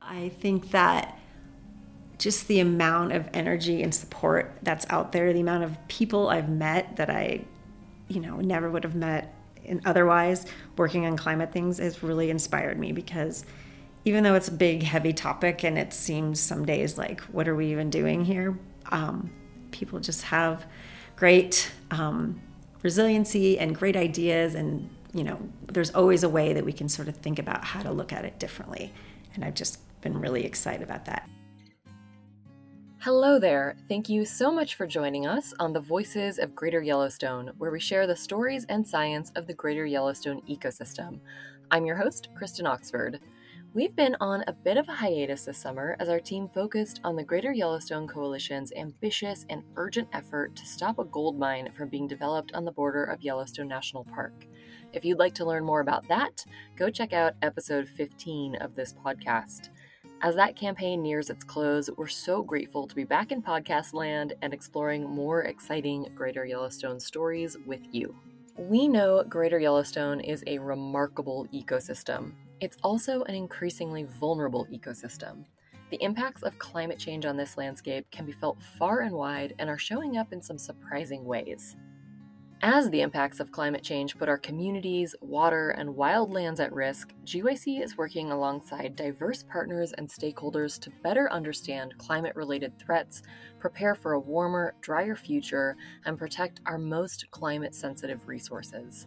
I think that just the amount of energy and support that's out there, the amount of people I've met that I, you know, never would have met in otherwise working on climate things has really inspired me because even though it's a big, heavy topic and it seems some days like, what are we even doing here? Um, people just have great um, resiliency and great ideas and you know there's always a way that we can sort of think about how to look at it differently and i've just been really excited about that Hello there. Thank you so much for joining us on the Voices of Greater Yellowstone, where we share the stories and science of the Greater Yellowstone ecosystem. I'm your host, Kristen Oxford. We've been on a bit of a hiatus this summer as our team focused on the Greater Yellowstone Coalition's ambitious and urgent effort to stop a gold mine from being developed on the border of Yellowstone National Park. If you'd like to learn more about that, go check out episode 15 of this podcast. As that campaign nears its close, we're so grateful to be back in podcast land and exploring more exciting Greater Yellowstone stories with you. We know Greater Yellowstone is a remarkable ecosystem, it's also an increasingly vulnerable ecosystem. The impacts of climate change on this landscape can be felt far and wide and are showing up in some surprising ways. As the impacts of climate change put our communities, water, and wildlands at risk, GYC is working alongside diverse partners and stakeholders to better understand climate related threats, prepare for a warmer, drier future, and protect our most climate sensitive resources.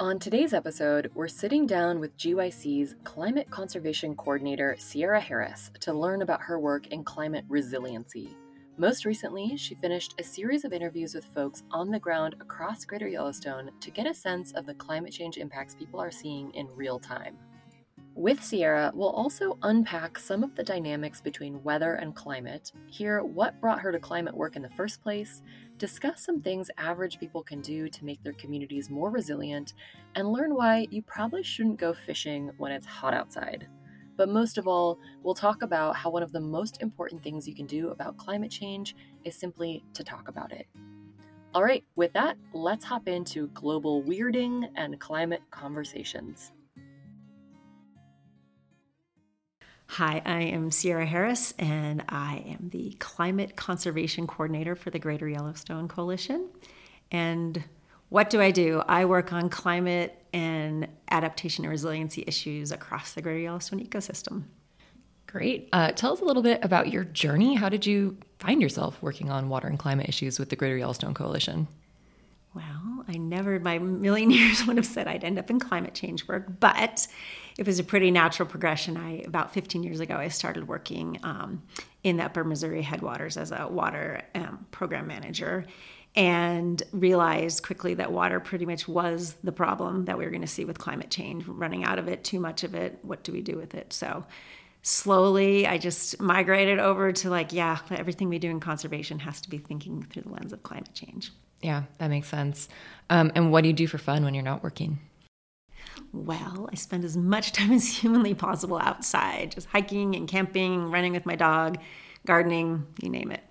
On today's episode, we're sitting down with GYC's Climate Conservation Coordinator, Sierra Harris, to learn about her work in climate resiliency. Most recently, she finished a series of interviews with folks on the ground across Greater Yellowstone to get a sense of the climate change impacts people are seeing in real time. With Sierra, we'll also unpack some of the dynamics between weather and climate, hear what brought her to climate work in the first place, discuss some things average people can do to make their communities more resilient, and learn why you probably shouldn't go fishing when it's hot outside. But most of all, we'll talk about how one of the most important things you can do about climate change is simply to talk about it. All right, with that, let's hop into global weirding and climate conversations. Hi, I am Sierra Harris, and I am the Climate Conservation Coordinator for the Greater Yellowstone Coalition. And what do I do? I work on climate and adaptation and resiliency issues across the Greater Yellowstone ecosystem. Great. Uh, tell us a little bit about your journey. How did you find yourself working on water and climate issues with the Greater Yellowstone Coalition? Well, I never in my million years would have said I'd end up in climate change work, but it was a pretty natural progression. I about 15 years ago, I started working um, in the Upper Missouri headwaters as a water um, program manager, and realized quickly that water pretty much was the problem that we were going to see with climate change. Running out of it, too much of it. What do we do with it? So slowly I just migrated over to like, yeah, everything we do in conservation has to be thinking through the lens of climate change. Yeah, that makes sense. Um, and what do you do for fun when you're not working? Well, I spend as much time as humanly possible outside, just hiking and camping, running with my dog, gardening, you name it.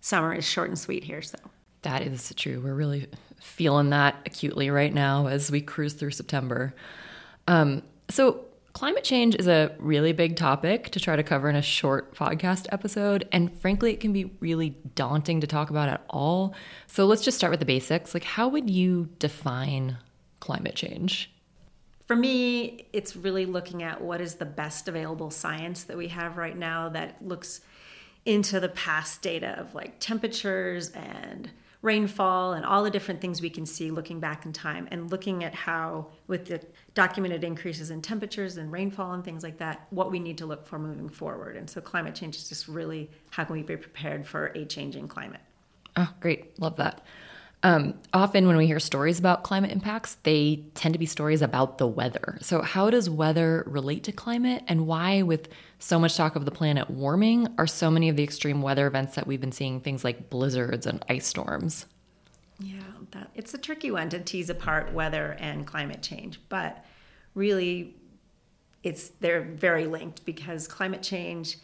Summer is short and sweet here, so. That is true. We're really feeling that acutely right now as we cruise through September. Um, so, Climate change is a really big topic to try to cover in a short podcast episode. And frankly, it can be really daunting to talk about at all. So let's just start with the basics. Like, how would you define climate change? For me, it's really looking at what is the best available science that we have right now that looks into the past data of like temperatures and rainfall and all the different things we can see looking back in time and looking at how with the documented increases in temperatures and rainfall and things like that what we need to look for moving forward. And so climate change is just really how can we be prepared for a changing climate. Oh great. Love that um, often, when we hear stories about climate impacts, they tend to be stories about the weather. So, how does weather relate to climate, and why, with so much talk of the planet warming, are so many of the extreme weather events that we've been seeing things like blizzards and ice storms? Yeah, that, it's a tricky one to tease apart weather and climate change, but really, it's they're very linked because climate change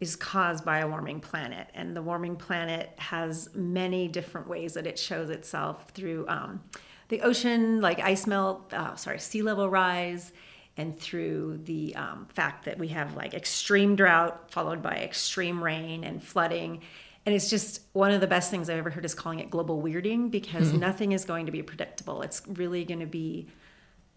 is caused by a warming planet. And the warming planet has many different ways that it shows itself through um, the ocean, like ice melt, uh, sorry, sea level rise. and through the um, fact that we have like extreme drought followed by extreme rain and flooding. And it's just one of the best things I've ever heard is calling it global weirding because mm-hmm. nothing is going to be predictable. It's really going to be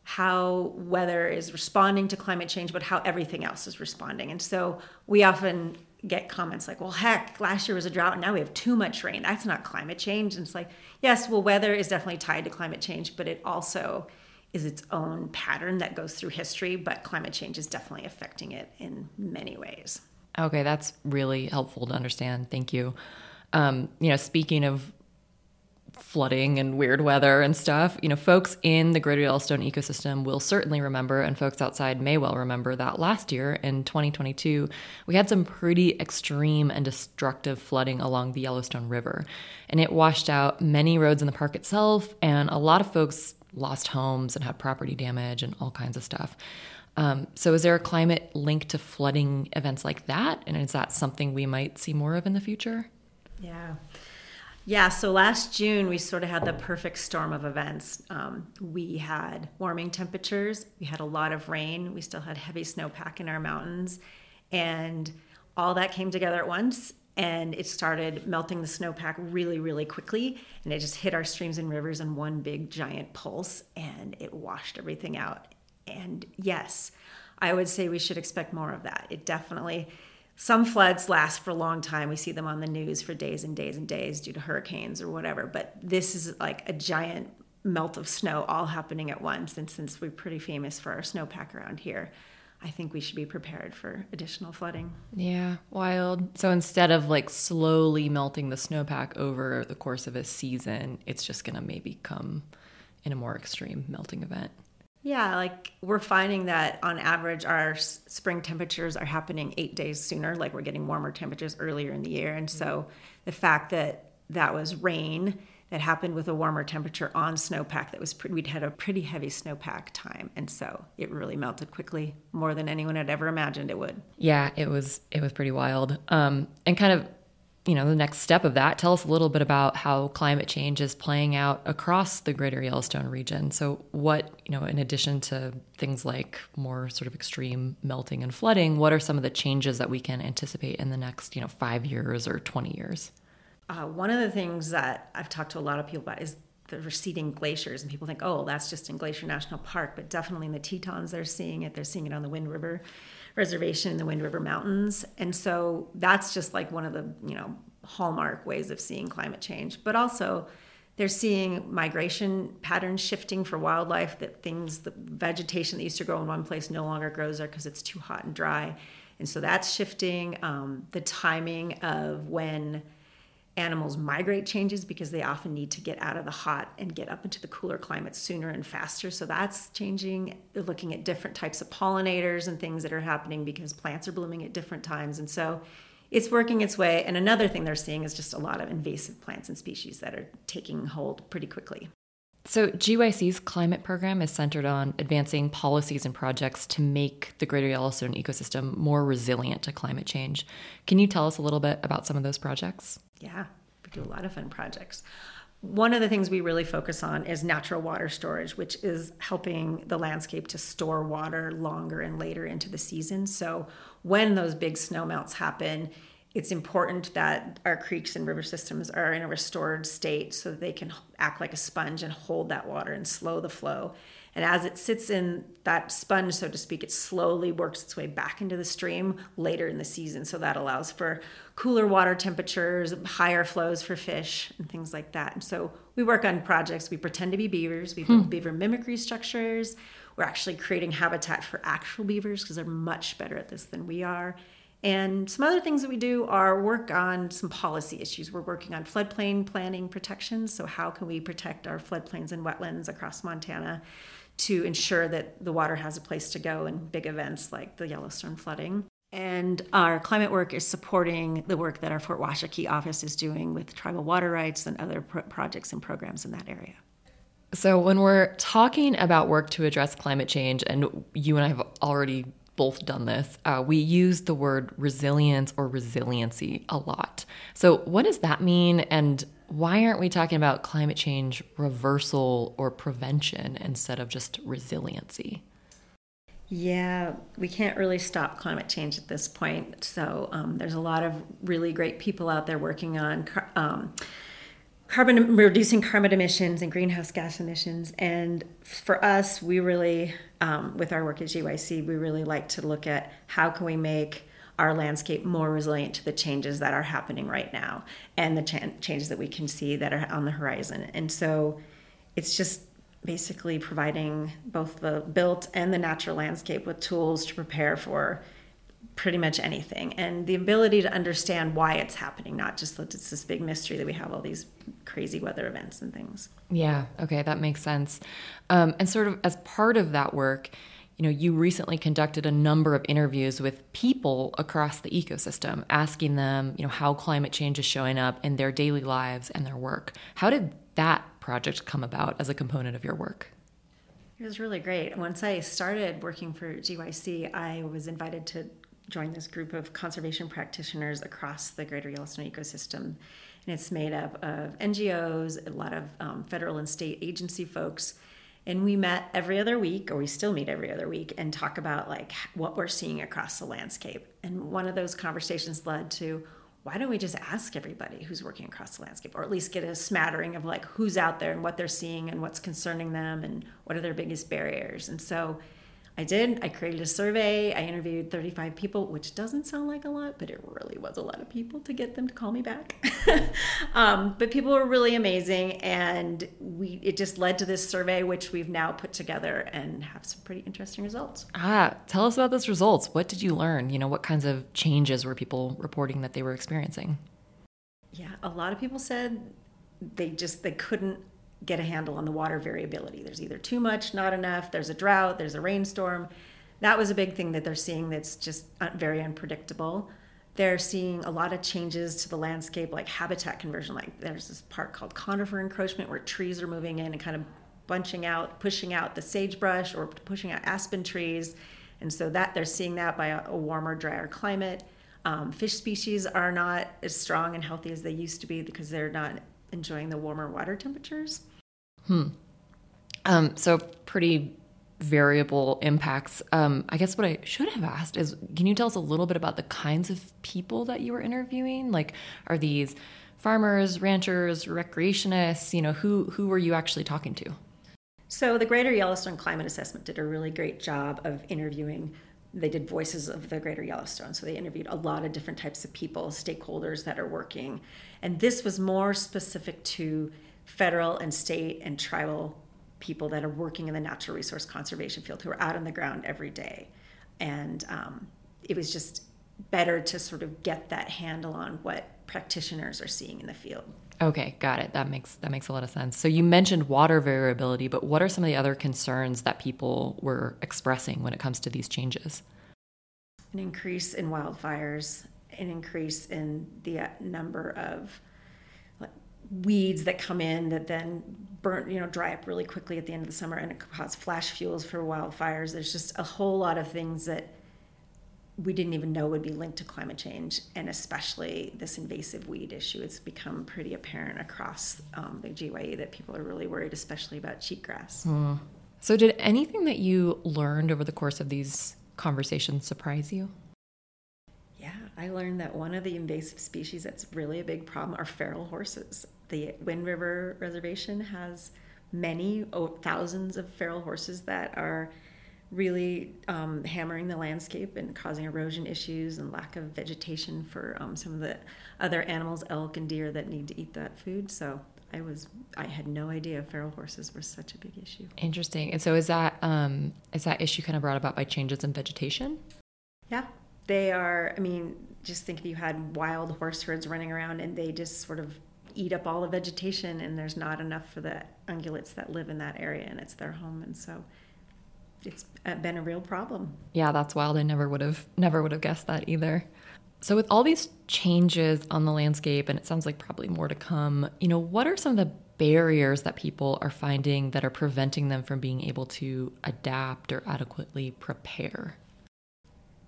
how weather is responding to climate change, but how everything else is responding. And so we often get comments like, well, heck, last year was a drought and now we have too much rain. That's not climate change. And it's like, yes, well, weather is definitely tied to climate change, but it also is its own pattern that goes through history, but climate change is definitely affecting it in many ways. Okay, that's really helpful to understand. Thank you. Um, you know, speaking of flooding and weird weather and stuff, you know, folks in the Greater Yellowstone ecosystem will certainly remember, and folks outside may well remember that last year in 2022, we had some pretty extreme and destructive flooding along the Yellowstone River. And it washed out many roads in the park itself, and a lot of folks lost homes and had property damage and all kinds of stuff. Um, so, is there a climate link to flooding events like that? And is that something we might see more of in the future? Yeah. Yeah, so last June we sort of had the perfect storm of events. Um, we had warming temperatures, we had a lot of rain, we still had heavy snowpack in our mountains, and all that came together at once. And it started melting the snowpack really, really quickly. And it just hit our streams and rivers in one big giant pulse and it washed everything out. And yes, I would say we should expect more of that. It definitely some floods last for a long time. We see them on the news for days and days and days due to hurricanes or whatever. But this is like a giant melt of snow all happening at once. And since we're pretty famous for our snowpack around here, I think we should be prepared for additional flooding. Yeah, wild. So instead of like slowly melting the snowpack over the course of a season, it's just going to maybe come in a more extreme melting event. Yeah, like we're finding that on average, our spring temperatures are happening eight days sooner. Like we're getting warmer temperatures earlier in the year. And so the fact that that was rain that happened with a warmer temperature on snowpack that was pretty, we'd had a pretty heavy snowpack time and so it really melted quickly more than anyone had ever imagined it would yeah it was it was pretty wild um, and kind of you know, the next step of that, tell us a little bit about how climate change is playing out across the greater Yellowstone region. So, what, you know, in addition to things like more sort of extreme melting and flooding, what are some of the changes that we can anticipate in the next, you know, five years or 20 years? Uh, one of the things that I've talked to a lot of people about is the receding glaciers. And people think, oh, that's just in Glacier National Park. But definitely in the Tetons, they're seeing it. They're seeing it on the Wind River reservation in the Wind River Mountains. And so that's just like one of the, you know, hallmark ways of seeing climate change. But also they're seeing migration patterns shifting for wildlife that things the vegetation that used to grow in one place no longer grows there because it's too hot and dry. And so that's shifting. Um, the timing of when animals migrate changes because they often need to get out of the hot and get up into the cooler climates sooner and faster. So that's changing. They're looking at different types of pollinators and things that are happening because plants are blooming at different times. And so it's working its way. And another thing they're seeing is just a lot of invasive plants and species that are taking hold pretty quickly. So, GYC's climate program is centered on advancing policies and projects to make the greater Yellowstone ecosystem more resilient to climate change. Can you tell us a little bit about some of those projects? Yeah, we do a lot of fun projects. One of the things we really focus on is natural water storage, which is helping the landscape to store water longer and later into the season. So, when those big snow melts happen, it's important that our creeks and river systems are in a restored state so that they can act like a sponge and hold that water and slow the flow. And as it sits in that sponge, so to speak, it slowly works its way back into the stream later in the season. So that allows for cooler water temperatures, higher flows for fish, and things like that. And so we work on projects. We pretend to be beavers, we build hmm. beaver mimicry structures. We're actually creating habitat for actual beavers because they're much better at this than we are. And some other things that we do are work on some policy issues. We're working on floodplain planning protections. So, how can we protect our floodplains and wetlands across Montana to ensure that the water has a place to go in big events like the Yellowstone flooding? And our climate work is supporting the work that our Fort Washakie office is doing with tribal water rights and other pro- projects and programs in that area. So, when we're talking about work to address climate change, and you and I have already both done this. Uh, we use the word resilience or resiliency a lot. So, what does that mean? And why aren't we talking about climate change reversal or prevention instead of just resiliency? Yeah, we can't really stop climate change at this point. So um, there's a lot of really great people out there working on um, carbon reducing carbon emissions and greenhouse gas emissions. And for us, we really, um, with our work at GYC, we really like to look at how can we make our landscape more resilient to the changes that are happening right now and the changes that we can see that are on the horizon. And so it's just basically providing both the built and the natural landscape with tools to prepare for pretty much anything. And the ability to understand why it's happening not just that it's this big mystery that we have all these crazy weather events and things. Yeah. Okay. That makes sense. Um, and sort of as part of that work you know you recently conducted a number of interviews with people across the ecosystem asking them you know how climate change is showing up in their daily lives and their work how did that project come about as a component of your work? It was really great. Once I started working for GYC, I was invited to join this group of conservation practitioners across the greater Yellowstone ecosystem. And it's made up of NGOs, a lot of um, federal and state agency folks. And we met every other week, or we still meet every other week, and talk about like what we're seeing across the landscape. And one of those conversations led to why don't we just ask everybody who's working across the landscape or at least get a smattering of like who's out there and what they're seeing and what's concerning them and what are their biggest barriers and so I did. I created a survey. I interviewed 35 people, which doesn't sound like a lot, but it really was a lot of people to get them to call me back. um, but people were really amazing, and we it just led to this survey, which we've now put together and have some pretty interesting results. Ah, tell us about those results. What did you learn? You know, what kinds of changes were people reporting that they were experiencing? Yeah, a lot of people said they just they couldn't get a handle on the water variability. There's either too much, not enough, there's a drought, there's a rainstorm. That was a big thing that they're seeing that's just very unpredictable. They're seeing a lot of changes to the landscape, like habitat conversion. Like there's this part called conifer encroachment where trees are moving in and kind of bunching out, pushing out the sagebrush or pushing out aspen trees. And so that they're seeing that by a, warmer, drier climate. Um, fish species are not as strong and healthy as they used to be because they're not enjoying the warmer water temperatures. Hmm. Um, so pretty variable impacts. Um, I guess what I should have asked is, can you tell us a little bit about the kinds of people that you were interviewing? Like, are these farmers, ranchers, recreationists? You know, who who were you actually talking to? So the Greater Yellowstone Climate Assessment did a really great job of interviewing. They did voices of the Greater Yellowstone, so they interviewed a lot of different types of people, stakeholders that are working, and this was more specific to federal and state and tribal people that are working in the natural resource conservation field who are out on the ground every day. And um, it was just better to sort of get that handle on what practitioners are seeing in the field. Okay, got it. That makes that makes a lot of sense. So you mentioned water variability, but what are some of the other concerns that people were expressing when it comes to these changes? An increase in wildfires, an increase in the number of weeds that come in that then burn, you know, dry up really quickly at the end of the summer and it cause flash fuels for wildfires. There's just a whole lot of things that we didn't even know would be linked to climate change, and especially this invasive weed issue. It's become pretty apparent across um, the GYE that people are really worried, especially about cheatgrass. Mm. So, did anything that you learned over the course of these conversations surprise you? I learned that one of the invasive species that's really a big problem are feral horses. The Wind River Reservation has many, oh, thousands of feral horses that are really um, hammering the landscape and causing erosion issues and lack of vegetation for um, some of the other animals, elk and deer, that need to eat that food. So I was I had no idea feral horses were such a big issue. Interesting. And so is that um, is that issue kind of brought about by changes in vegetation? Yeah, they are, I mean, just think if you had wild horse herds running around and they just sort of eat up all the vegetation and there's not enough for the ungulates that live in that area and it's their home. And so it's uh, been a real problem. Yeah, that's wild. I never would have never would have guessed that either. So with all these changes on the landscape and it sounds like probably more to come, you know, what are some of the barriers that people are finding that are preventing them from being able to adapt or adequately prepare?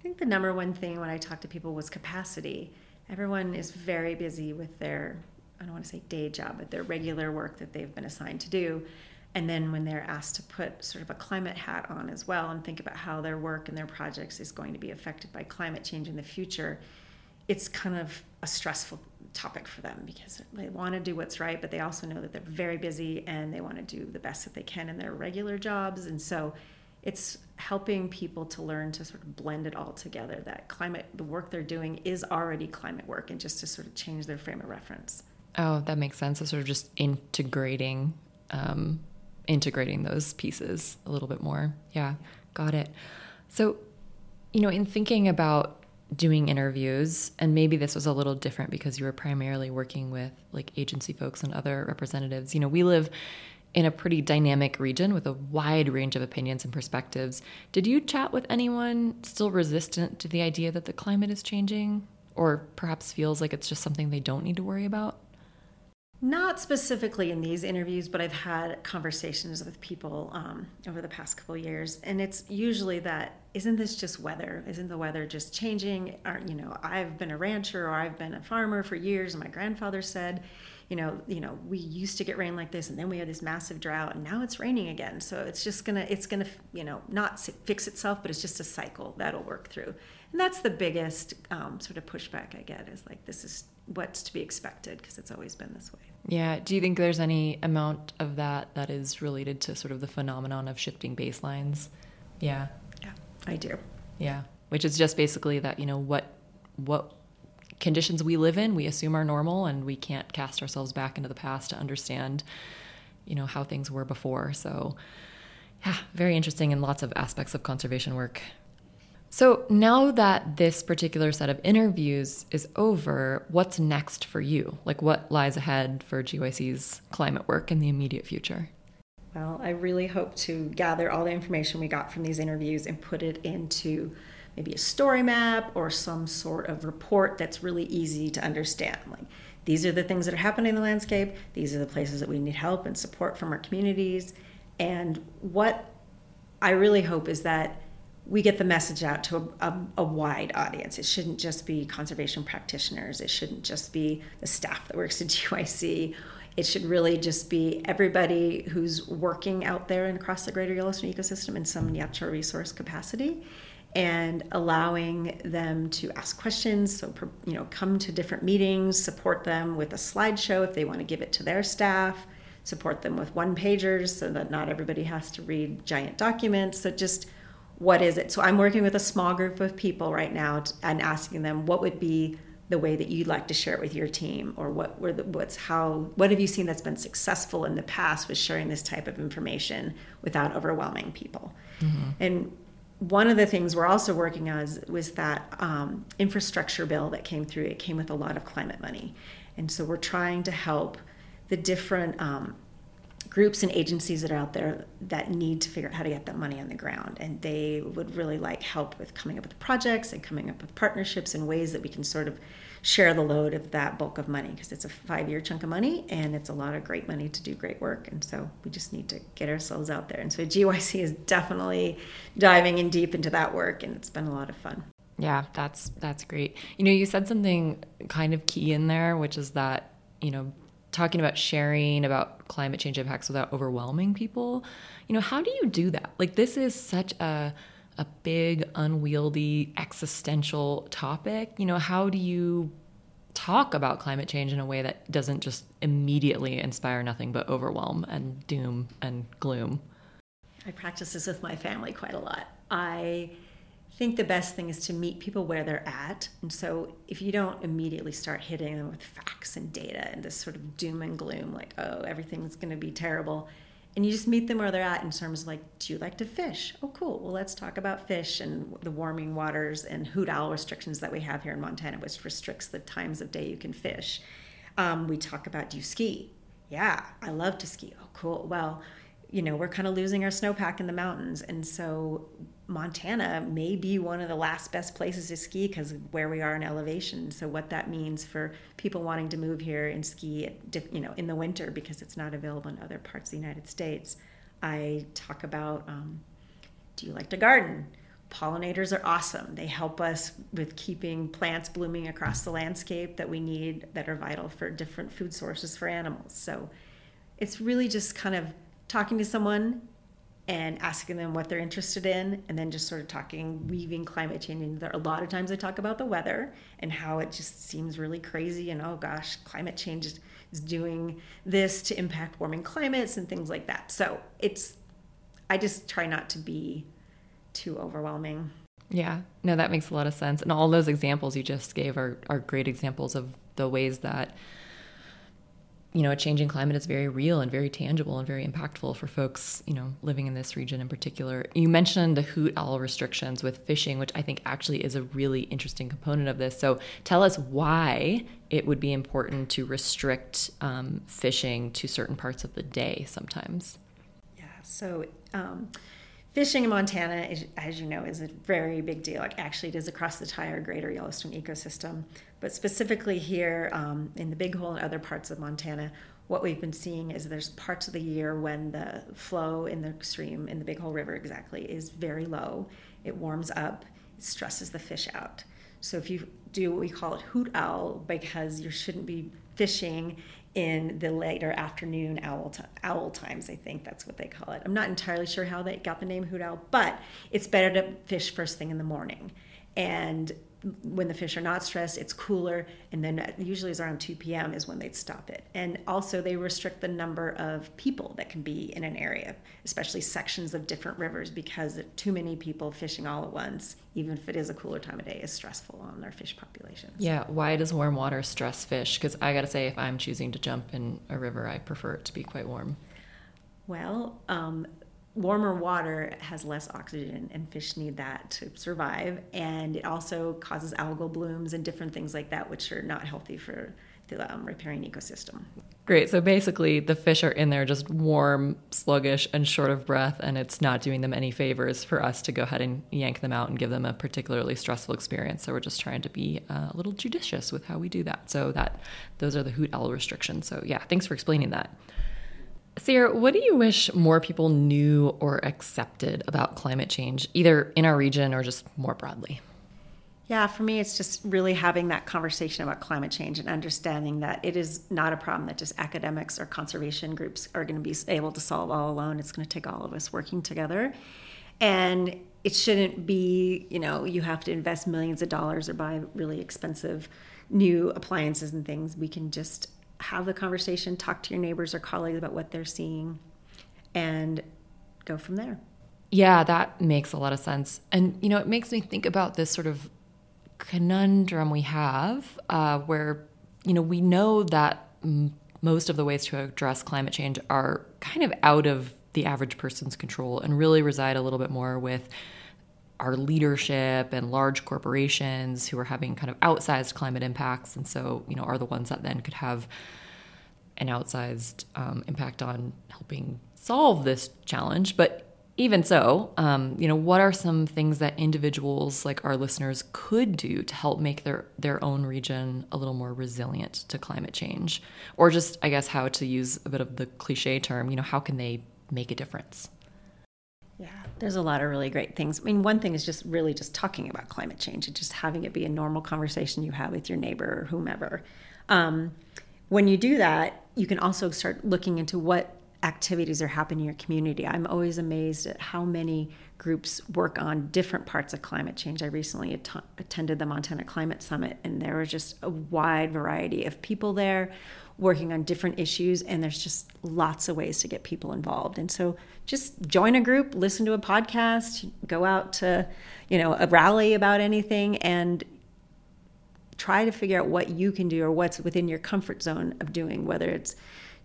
Think the number one thing when I talk to people was capacity. Everyone is very busy with their, I don't want to say day job, but their regular work that they've been assigned to do. And then when they're asked to put sort of a climate hat on as well and think about how their work and their projects is going to be affected by climate change in the future, it's kind of a stressful topic for them because they want to do what's right, but they also know that they're very busy and they want to do the best that they can in their regular jobs. And so it's helping people to learn to sort of blend it all together that climate, the work they're doing is already climate work and just to sort of change their frame of reference. Oh, that makes sense. So sort of just integrating, um, integrating those pieces a little bit more. Yeah, got it. So, you know, in thinking about doing interviews and maybe this was a little different because you were primarily working with like agency folks and other representatives you know we live in a pretty dynamic region with a wide range of opinions and perspectives did you chat with anyone still resistant to the idea that the climate is changing or perhaps feels like it's just something they don't need to worry about not specifically in these interviews, but I've had conversations with people um, over the past couple years, and it's usually that isn't this just weather? Isn't the weather just changing? Aren't you know? I've been a rancher or I've been a farmer for years, and my grandfather said, you know, you know, we used to get rain like this, and then we had this massive drought, and now it's raining again. So it's just gonna, it's gonna, you know, not fix itself, but it's just a cycle that'll work through, and that's the biggest um, sort of pushback I get is like this is what's to be expected because it's always been this way. Yeah. Do you think there's any amount of that that is related to sort of the phenomenon of shifting baselines? Yeah. Yeah, I do. Yeah. Which is just basically that, you know, what what conditions we live in, we assume are normal and we can't cast ourselves back into the past to understand, you know, how things were before. So yeah, very interesting in lots of aspects of conservation work. So now that this particular set of interviews is over, what's next for you? Like what lies ahead for GYC's climate work in the immediate future? Well, I really hope to gather all the information we got from these interviews and put it into maybe a story map or some sort of report that's really easy to understand. Like these are the things that are happening in the landscape, these are the places that we need help and support from our communities. And what I really hope is that we get the message out to a, a, a, wide audience. It shouldn't just be conservation practitioners. It shouldn't just be the staff that works at GYC. It should really just be everybody who's working out there and across the greater Yellowstone ecosystem in some natural resource capacity and allowing them to ask questions. So, you know, come to different meetings, support them with a slideshow if they want to give it to their staff, support them with one pagers so that not everybody has to read giant documents. So, just what is it? So I'm working with a small group of people right now and asking them what would be the way that you'd like to share it with your team or what were the, what's how what have you seen that's been successful in the past with sharing this type of information without overwhelming people mm-hmm. and one of the things we're also working on is, was that um, infrastructure bill that came through it came with a lot of climate money and so we're trying to help the different um, groups and agencies that are out there that need to figure out how to get that money on the ground. And they would really like help with coming up with projects and coming up with partnerships and ways that we can sort of share the load of that bulk of money because it's a five year chunk of money and it's a lot of great money to do great work. And so we just need to get ourselves out there. And so GYC is definitely diving in deep into that work and it's been a lot of fun. Yeah, that's that's great. You know, you said something kind of key in there, which is that, you know, talking about sharing about climate change impacts without overwhelming people you know how do you do that like this is such a a big unwieldy existential topic? You know how do you talk about climate change in a way that doesn't just immediately inspire nothing but overwhelm and doom and gloom? I practice this with my family quite a lot. I think the best thing is to meet people where they're at. And so if you don't immediately start hitting them with facts and data and this sort of doom and gloom, like, oh, everything's going to be terrible, and you just meet them where they're at in terms of like, do you like to fish? Oh, cool. Well, let's talk about fish and the warming waters and hoot owl restrictions that we have here in Montana, which restricts the times of day you can fish. Um, we talk about do you ski? Yeah, I love to ski. Oh, cool. Well, you know, we're kind of losing our snowpack in the mountains. And so Montana may be one of the last best places to ski because where we are in elevation. So what that means for people wanting to move here and ski, you know, in the winter because it's not available in other parts of the United States. I talk about um, do you like to garden? Pollinators are awesome. They help us with keeping plants blooming across the landscape that we need that are vital for different food sources for animals. So it's really just kind of talking to someone and asking them what they're interested in and then just sort of talking weaving climate change in there a lot of times i talk about the weather and how it just seems really crazy and oh gosh climate change is doing this to impact warming climates and things like that. So it's i just try not to be too overwhelming. Yeah. No that makes a lot of sense. And all those examples you just gave are, are great examples of the ways that you know, a changing climate is very real and very tangible and very impactful for folks, you know, living in this region in particular. You mentioned the hoot owl restrictions with fishing, which I think actually is a really interesting component of this. So tell us why it would be important to restrict um, fishing to certain parts of the day sometimes. Yeah, so um, fishing in Montana, as you know, is a very big deal. Like actually, it is across the entire greater Yellowstone ecosystem. But specifically here um, in the Big Hole and other parts of Montana, what we've been seeing is there's parts of the year when the flow in the stream, in the Big Hole River exactly, is very low. It warms up, it stresses the fish out. So if you do what we call it hoot owl, because you shouldn't be fishing in the later afternoon owl, t- owl times. I think that's what they call it. I'm not entirely sure how they got the name hoot owl, but it's better to fish first thing in the morning. And when the fish are not stressed, it's cooler, and then usually it's around 2 p.m. is when they'd stop it. And also, they restrict the number of people that can be in an area, especially sections of different rivers, because too many people fishing all at once, even if it is a cooler time of day, is stressful on their fish populations. Yeah, why does warm water stress fish? Because I got to say, if I'm choosing to jump in a river, I prefer it to be quite warm. Well, um, warmer water has less oxygen and fish need that to survive. And it also causes algal blooms and different things like that which are not healthy for the um, riparian ecosystem. Great. So basically the fish are in there just warm sluggish and short of breath and it's not doing them any favors for us to go ahead and yank them out and give them a particularly stressful experience. So we're just trying to be uh, a little judicious with how we do that. So that those are the hoot owl restrictions. So yeah thanks for explaining that Sierra, what do you wish more people knew or accepted about climate change, either in our region or just more broadly? Yeah, for me, it's just really having that conversation about climate change and understanding that it is not a problem that just academics or conservation groups are going to be able to solve all alone. It's going to take all of us working together. And it shouldn't be, you know, you have to invest millions of dollars or buy really expensive new appliances and things. We can just have the conversation, talk to your neighbors or colleagues about what they're seeing, and go from there. Yeah, that makes a lot of sense. And, you know, it makes me think about this sort of conundrum we have uh, where, you know, we know that m- most of the ways to address climate change are kind of out of the average person's control and really reside a little bit more with our leadership and large corporations who are having kind of outsized climate impacts. And so you know are the ones that then could have an outsized um, impact on helping solve this challenge. But even so um, you know what are some things that individuals like our listeners could do to help make their their own region a little more resilient to climate change? Or just i guess how to use a bit of the cliche term you know how can they make a difference yeah, there's a lot of really great things. I mean, one thing is just really just talking about climate change and just having it be a normal conversation you have with your neighbor or whomever. Um, when you do that, you can also start looking into what activities are happening in your community. I'm always amazed at how many groups work on different parts of climate change. I recently att- attended the Montana Climate Summit, and there was just a wide variety of people there working on different issues, and there's just lots of ways to get people involved. And so just join a group, listen to a podcast, go out to, you know, a rally about anything, and try to figure out what you can do or what's within your comfort zone of doing, whether it's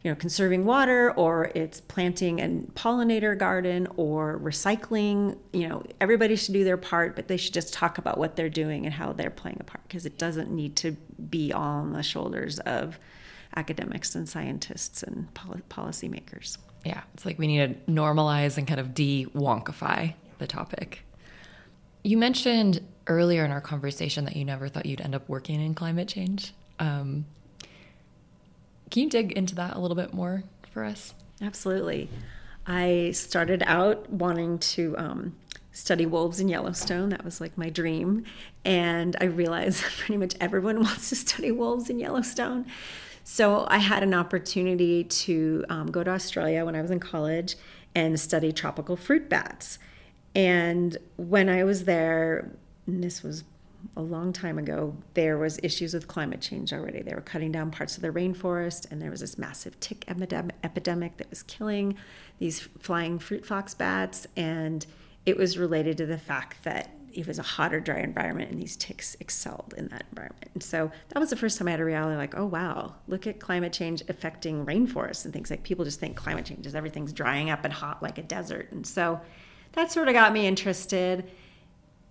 you know conserving water or it's planting a pollinator garden or recycling you know everybody should do their part but they should just talk about what they're doing and how they're playing a part because it doesn't need to be all on the shoulders of academics and scientists and policymakers. Yeah, it's like we need to normalize and kind of de wonkify the topic. You mentioned earlier in our conversation that you never thought you'd end up working in climate change. Um, can you dig into that a little bit more for us? Absolutely. I started out wanting to um, study wolves in Yellowstone. That was like my dream. And I realized pretty much everyone wants to study wolves in Yellowstone. So I had an opportunity to um, go to Australia when I was in college and study tropical fruit bats. And when I was there, this was a long time ago, there was issues with climate change already. They were cutting down parts of the rainforest, and there was this massive tick epidemic that was killing these flying fruit fox bats. And it was related to the fact that it was a hotter, dry environment, and these ticks excelled in that environment. And so that was the first time I had a reality like, oh wow, look at climate change affecting rainforests and things like people just think climate change is everything's drying up and hot like a desert. And so that sort of got me interested.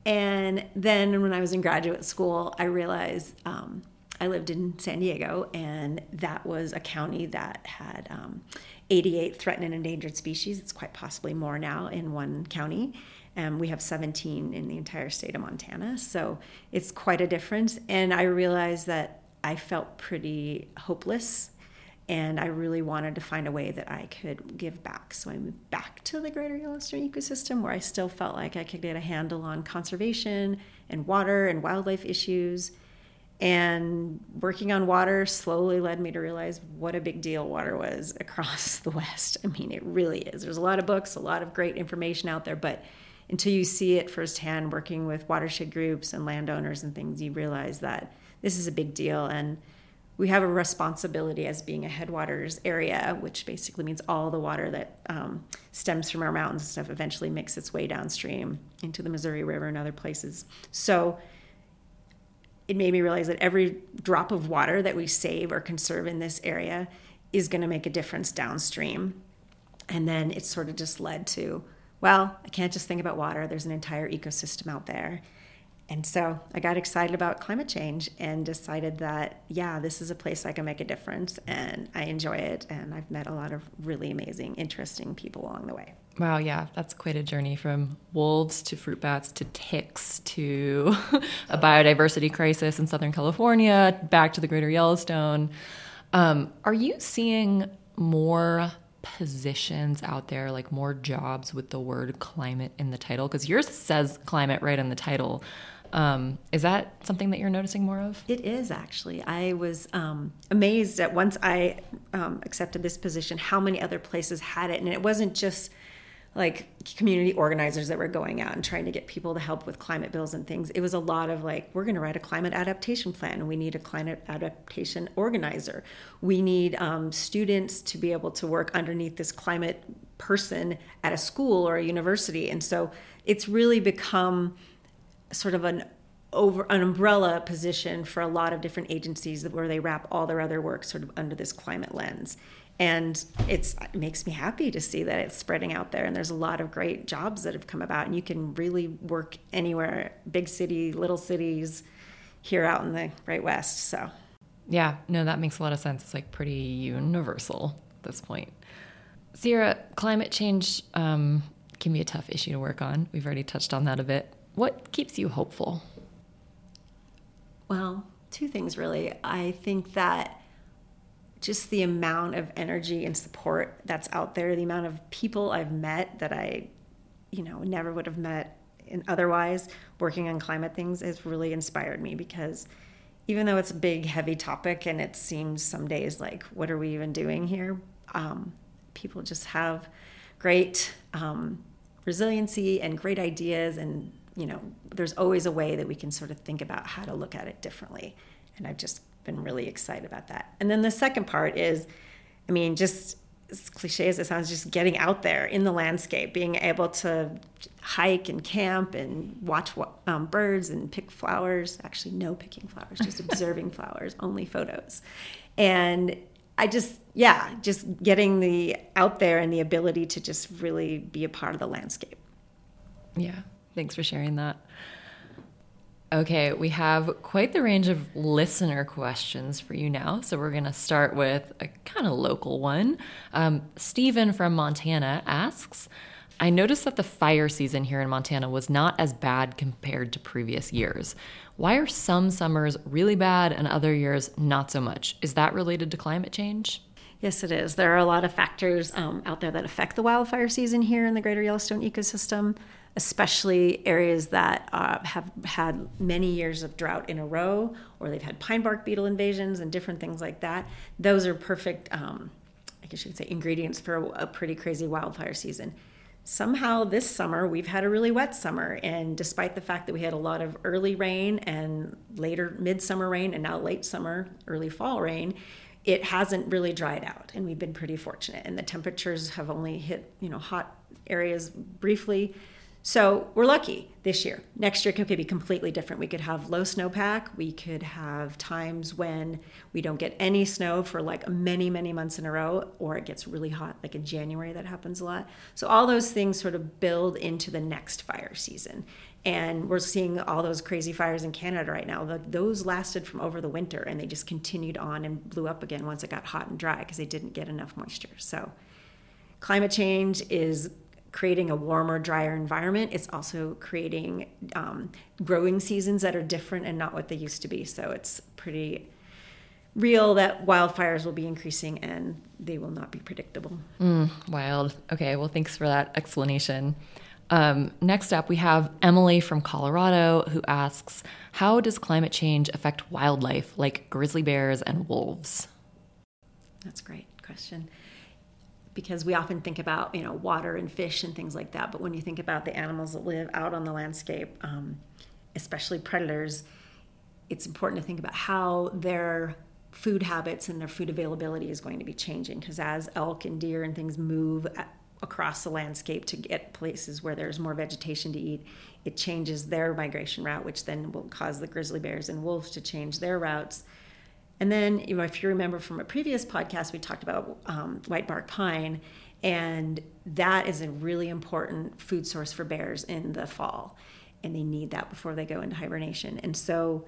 And then when I was in graduate school, I realized um, I lived in San Diego, and that was a county that had um, 88 threatened and endangered species. It's quite possibly more now in one county. And we have 17 in the entire state of Montana. So it's quite a difference. And I realized that I felt pretty hopeless and I really wanted to find a way that I could give back. So I moved back to the greater Yellowstone ecosystem where I still felt like I could get a handle on conservation and water and wildlife issues. And working on water slowly led me to realize what a big deal water was across the West. I mean, it really is. There's a lot of books, a lot of great information out there, but until you see it firsthand working with watershed groups and landowners and things, you realize that this is a big deal. And we have a responsibility as being a headwaters area, which basically means all the water that um, stems from our mountains and stuff eventually makes its way downstream into the Missouri River and other places. So it made me realize that every drop of water that we save or conserve in this area is going to make a difference downstream. And then it sort of just led to, well, I can't just think about water. There's an entire ecosystem out there. And so I got excited about climate change and decided that, yeah, this is a place I can make a difference and I enjoy it. And I've met a lot of really amazing, interesting people along the way. Wow, yeah, that's quite a journey from wolves to fruit bats to ticks to a biodiversity crisis in Southern California, back to the greater Yellowstone. Um, are you seeing more positions out there, like more jobs with the word climate in the title? Because yours says climate right in the title. Um, is that something that you're noticing more of? It is actually. I was um, amazed at once I um, accepted this position how many other places had it, and it wasn't just like community organizers that were going out and trying to get people to help with climate bills and things. It was a lot of like, we're going to write a climate adaptation plan. And we need a climate adaptation organizer. We need um, students to be able to work underneath this climate person at a school or a university. And so it's really become sort of an over an umbrella position for a lot of different agencies where they wrap all their other work sort of under this climate lens and it makes me happy to see that it's spreading out there. And there's a lot of great jobs that have come about. And you can really work anywhere big city little cities here out in the great west. So. Yeah no that makes a lot of sense. It's like pretty universal at this point. Sierra climate change um, can be a tough issue to work on. We've already touched on that a bit. What keeps you hopeful? Well, two things really. I think that just the amount of energy and support that's out there, the amount of people I've met that I, you know, never would have met in otherwise working on climate things has really inspired me because even though it's a big, heavy topic and it seems some days like, what are we even doing here? Um, people just have great um, resiliency and great ideas and you know, there's always a way that we can sort of think about how to look at it differently. And I've just been really excited about that. And then the second part is, I mean, just as cliche as it sounds, just getting out there in the landscape, being able to hike and camp and watch um, birds and pick flowers. Actually, no picking flowers, just observing flowers, only photos. And I just, yeah, just getting the out there and the ability to just really be a part of the landscape. Yeah. Thanks for sharing that. Okay, we have quite the range of listener questions for you now. So we're going to start with a kind of local one. Um, Stephen from Montana asks I noticed that the fire season here in Montana was not as bad compared to previous years. Why are some summers really bad and other years not so much? Is that related to climate change? Yes, it is. There are a lot of factors um, out there that affect the wildfire season here in the greater Yellowstone ecosystem. Especially areas that uh, have had many years of drought in a row, or they've had pine bark beetle invasions and different things like that. Those are perfect, um, I guess you could say, ingredients for a, a pretty crazy wildfire season. Somehow this summer we've had a really wet summer, and despite the fact that we had a lot of early rain and later midsummer rain, and now late summer, early fall rain, it hasn't really dried out and we've been pretty fortunate and the temperatures have only hit you know hot areas briefly so we're lucky this year. Next year could be completely different. We could have low snowpack. We could have times when we don't get any snow for like many, many months in a row, or it gets really hot, like in January, that happens a lot. So all those things sort of build into the next fire season. And we're seeing all those crazy fires in Canada right now. those lasted from over the winter and they just continued on and blew up again once it got hot and dry because they didn't get enough moisture. So climate change is creating a warmer, drier environment. It's also creating um, growing seasons that are different and not what they used to be. So it's pretty real that wildfires will be increasing and they will not be predictable. Mm, wild. Okay, well, thanks for that explanation. Um, next up, we have Emily from Colorado who asks How does climate change affect wildlife like grizzly bears and wolves? That's a great question because we often think about you know water and fish and things like that but when you think about the animals that live out on the landscape um, especially predators it's important to think about how their food habits and their food availability is going to be changing because as elk and deer and things move across the landscape to get places where there's more vegetation to eat it changes their migration route which then will cause the grizzly bears and wolves to change their routes and then, you know, if you remember from a previous podcast, we talked about um, white bark pine, and that is a really important food source for bears in the fall, and they need that before they go into hibernation. And so,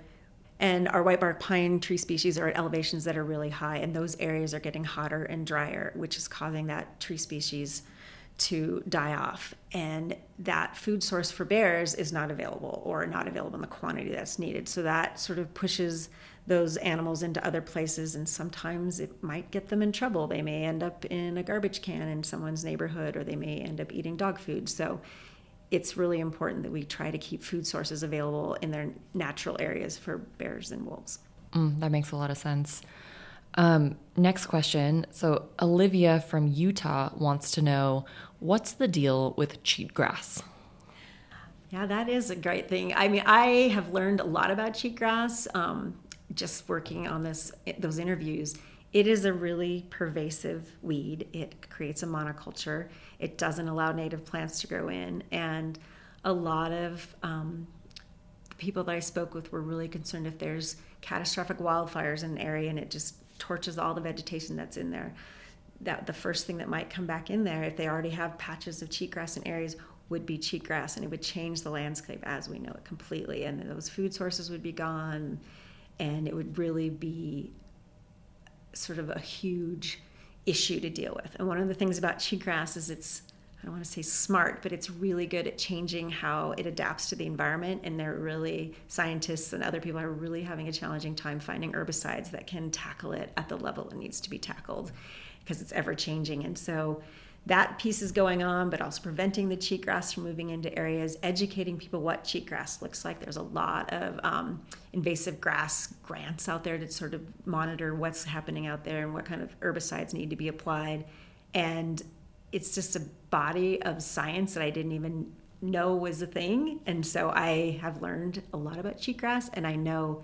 and our white bark pine tree species are at elevations that are really high, and those areas are getting hotter and drier, which is causing that tree species to die off. And that food source for bears is not available or not available in the quantity that's needed. So that sort of pushes those animals into other places and sometimes it might get them in trouble. They may end up in a garbage can in someone's neighborhood or they may end up eating dog food. So it's really important that we try to keep food sources available in their natural areas for bears and wolves. Mm, that makes a lot of sense. Um, next question. So olivia from utah wants to know what's the deal with cheatgrass yeah, that is a great thing. I mean, I have learned a lot about cheatgrass. Um, just working on this those interviews it is a really pervasive weed. It creates a monoculture. It doesn't allow native plants to grow in. And a lot of um, people that i spoke with were really concerned if there's catastrophic wildfires in an area and it just torches all the vegetation that's in there that the first thing that might come back in there if they already have patches of cheatgrass in areas would be cheatgrass and it would change the landscape as we know it completely. And those food sources would be gone and it would really be sort of a huge issue to deal with. And one of the things about cheatgrass is it's I don't want to say smart, but it's really good at changing how it adapts to the environment. And they're really, scientists and other people are really having a challenging time finding herbicides that can tackle it at the level it needs to be tackled because it's ever changing. And so that piece is going on, but also preventing the cheatgrass from moving into areas, educating people what cheatgrass looks like. There's a lot of um, invasive grass grants out there to sort of monitor what's happening out there and what kind of herbicides need to be applied. And it's just a body of science that I didn't even know was a thing. And so I have learned a lot about cheatgrass, and I know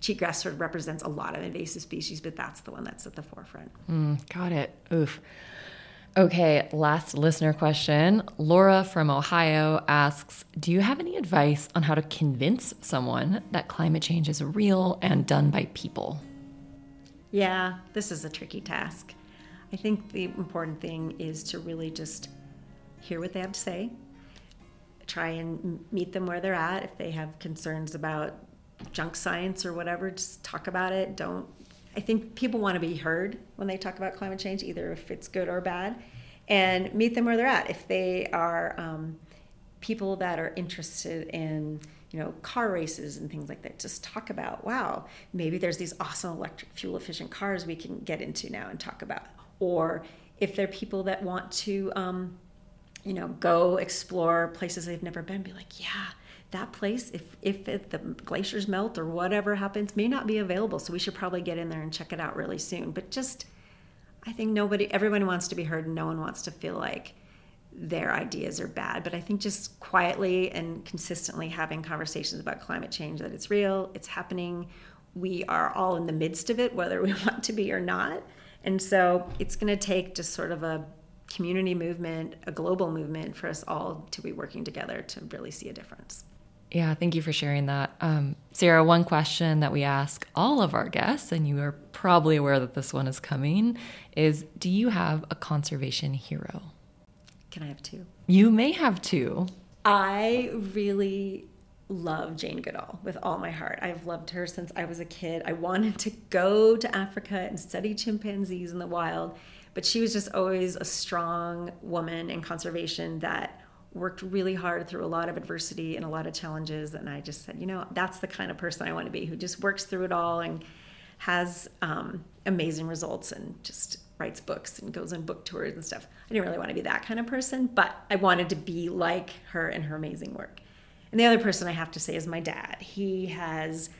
cheatgrass sort of represents a lot of invasive species, but that's the one that's at the forefront. Mm, got it. Oof. Okay, last listener question. Laura from Ohio asks Do you have any advice on how to convince someone that climate change is real and done by people? Yeah, this is a tricky task. I think the important thing is to really just hear what they have to say, try and meet them where they're at. If they have concerns about junk science or whatever, just talk about it. Don't I think people want to be heard when they talk about climate change, either if it's good or bad, and meet them where they're at. If they are um, people that are interested in you know car races and things like that just talk about wow maybe there's these awesome electric fuel efficient cars we can get into now and talk about or if they're people that want to um, you know, go explore places they've never been. Be like, yeah, that place, if if it, the glaciers melt or whatever happens, may not be available. So we should probably get in there and check it out really soon. But just, I think nobody, everyone wants to be heard, and no one wants to feel like their ideas are bad. But I think just quietly and consistently having conversations about climate change, that it's real, it's happening. We are all in the midst of it, whether we want to be or not. And so it's going to take just sort of a community movement, a global movement for us all to be working together to really see a difference. Yeah, thank you for sharing that. Um, Sierra, one question that we ask all of our guests, and you are probably aware that this one is coming, is Do you have a conservation hero? Can I have two? You may have two. I really love Jane Goodall with all my heart. I've loved her since I was a kid. I wanted to go to Africa and study chimpanzees in the wild, but she was just always a strong woman in conservation that worked really hard through a lot of adversity and a lot of challenges. And I just said, you know, that's the kind of person I want to be who just works through it all and has um, amazing results and just writes books and goes on book tours and stuff. I didn't really want to be that kind of person, but I wanted to be like her and her amazing work. And the other person I have to say is my dad. He has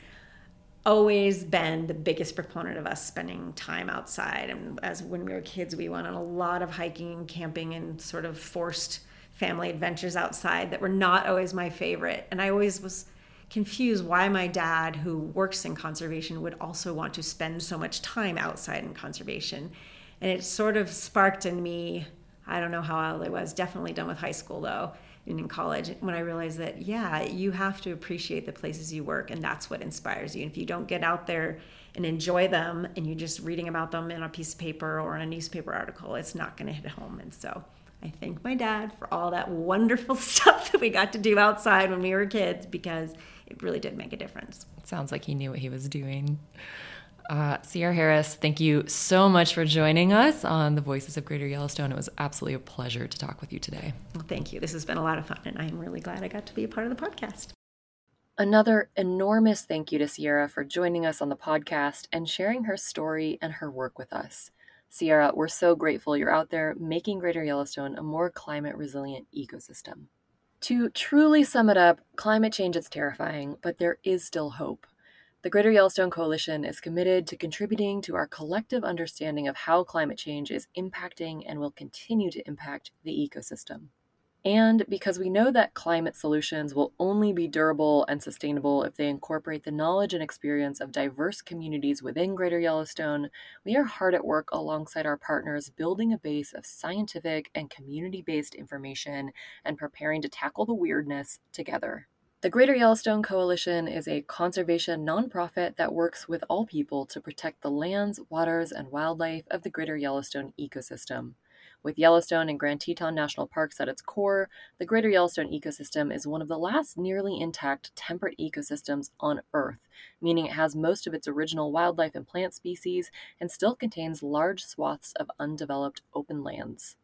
always been the biggest proponent of us spending time outside. And as when we were kids, we went on a lot of hiking and camping and sort of forced family adventures outside that were not always my favorite. And I always was confused why my dad, who works in conservation, would also want to spend so much time outside in conservation. And it sort of sparked in me, I don't know how old I was, definitely done with high school though, and in college, when I realized that, yeah, you have to appreciate the places you work, and that's what inspires you. And if you don't get out there and enjoy them, and you're just reading about them in a piece of paper or in a newspaper article, it's not going to hit home. And so, I thank my dad for all that wonderful stuff that we got to do outside when we were kids because it really did make a difference. It sounds like he knew what he was doing. Uh, Sierra Harris, thank you so much for joining us on the Voices of Greater Yellowstone. It was absolutely a pleasure to talk with you today. Well, thank you. This has been a lot of fun, and I'm really glad I got to be a part of the podcast. Another enormous thank you to Sierra for joining us on the podcast and sharing her story and her work with us. Sierra, we're so grateful you're out there making Greater Yellowstone a more climate resilient ecosystem. To truly sum it up, climate change is terrifying, but there is still hope. The Greater Yellowstone Coalition is committed to contributing to our collective understanding of how climate change is impacting and will continue to impact the ecosystem. And because we know that climate solutions will only be durable and sustainable if they incorporate the knowledge and experience of diverse communities within Greater Yellowstone, we are hard at work alongside our partners building a base of scientific and community based information and preparing to tackle the weirdness together. The Greater Yellowstone Coalition is a conservation nonprofit that works with all people to protect the lands, waters, and wildlife of the Greater Yellowstone ecosystem. With Yellowstone and Grand Teton National Parks at its core, the Greater Yellowstone ecosystem is one of the last nearly intact temperate ecosystems on Earth, meaning it has most of its original wildlife and plant species and still contains large swaths of undeveloped open lands.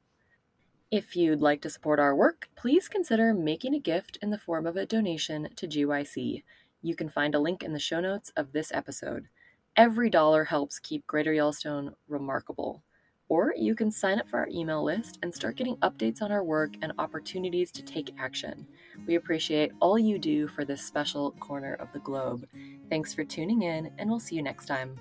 If you'd like to support our work, please consider making a gift in the form of a donation to GYC. You can find a link in the show notes of this episode. Every dollar helps keep Greater Yellowstone remarkable. Or you can sign up for our email list and start getting updates on our work and opportunities to take action. We appreciate all you do for this special corner of the globe. Thanks for tuning in, and we'll see you next time.